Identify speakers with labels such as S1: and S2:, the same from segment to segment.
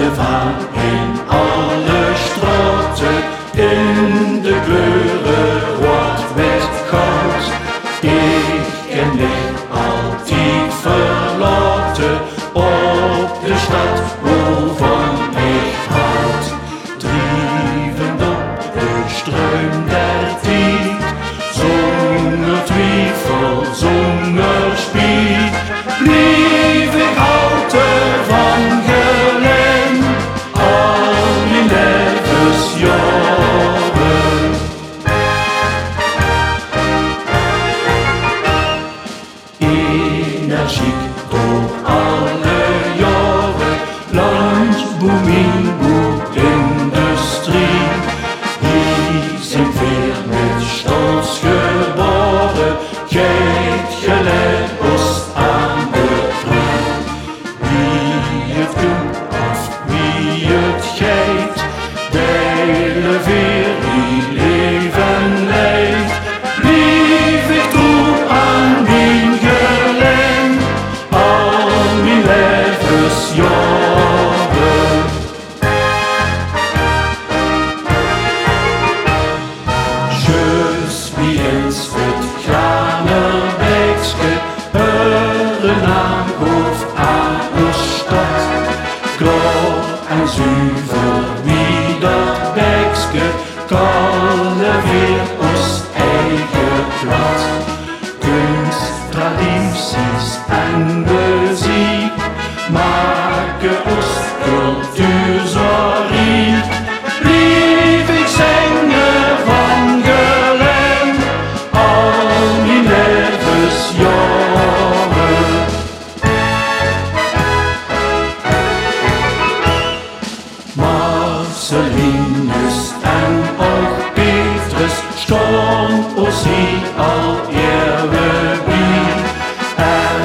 S1: liefde van in alle straten, in de kleuren rood, wit, goud. Ik ken dich altijd verlaten op de stad waarvan skikk og alle jove. Landbomingboindustri i sin firmet Statsgørbare, Kate Kjellett. Weer ons eigen plat. Kunst, tradities en muziek maken ons cultuur zo. Lief ik zingen van gelen, al mijn levensjaren. Marcelinus al eeuwen bij.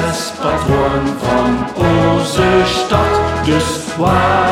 S1: Als patroon van onze stad, dus waken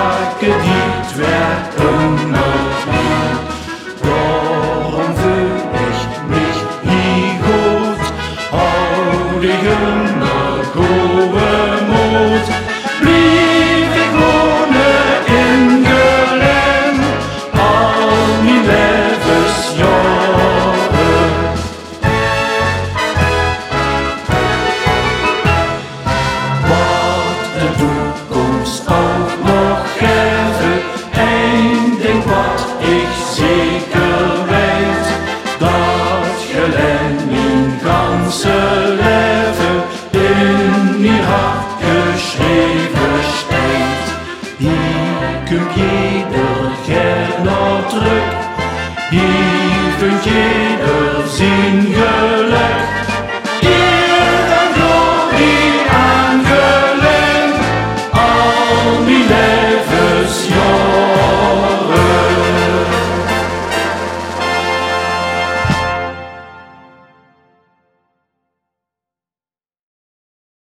S1: kun je er nog terug? Hier kun je er zien.